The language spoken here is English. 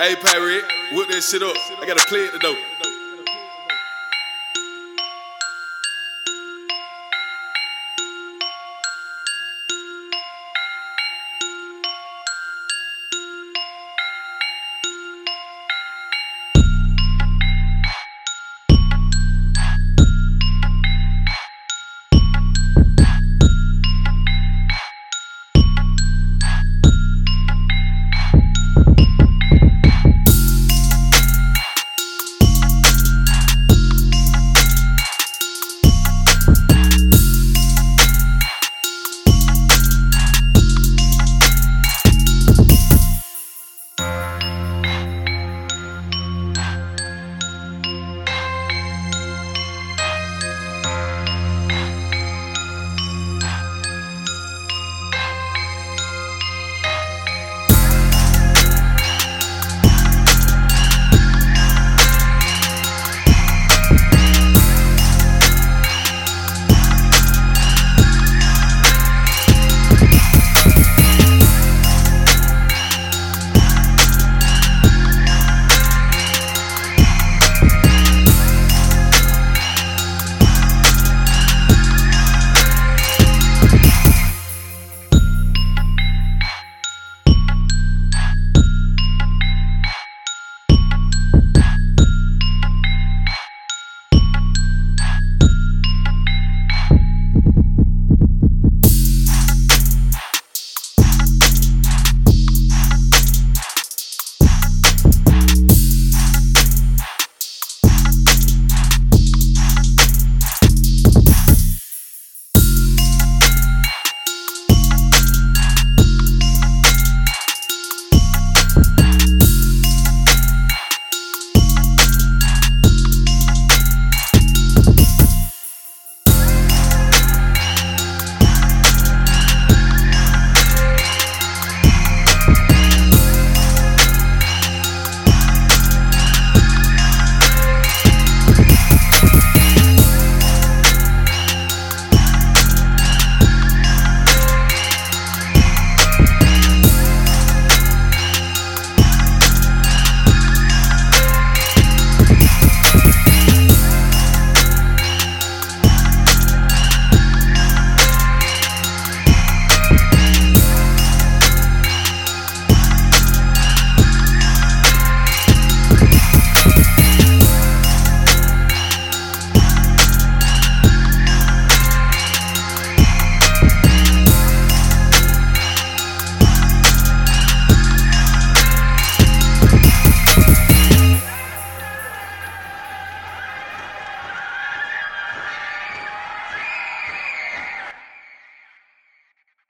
Hey, Pirate, whip that shit up. I gotta play it though.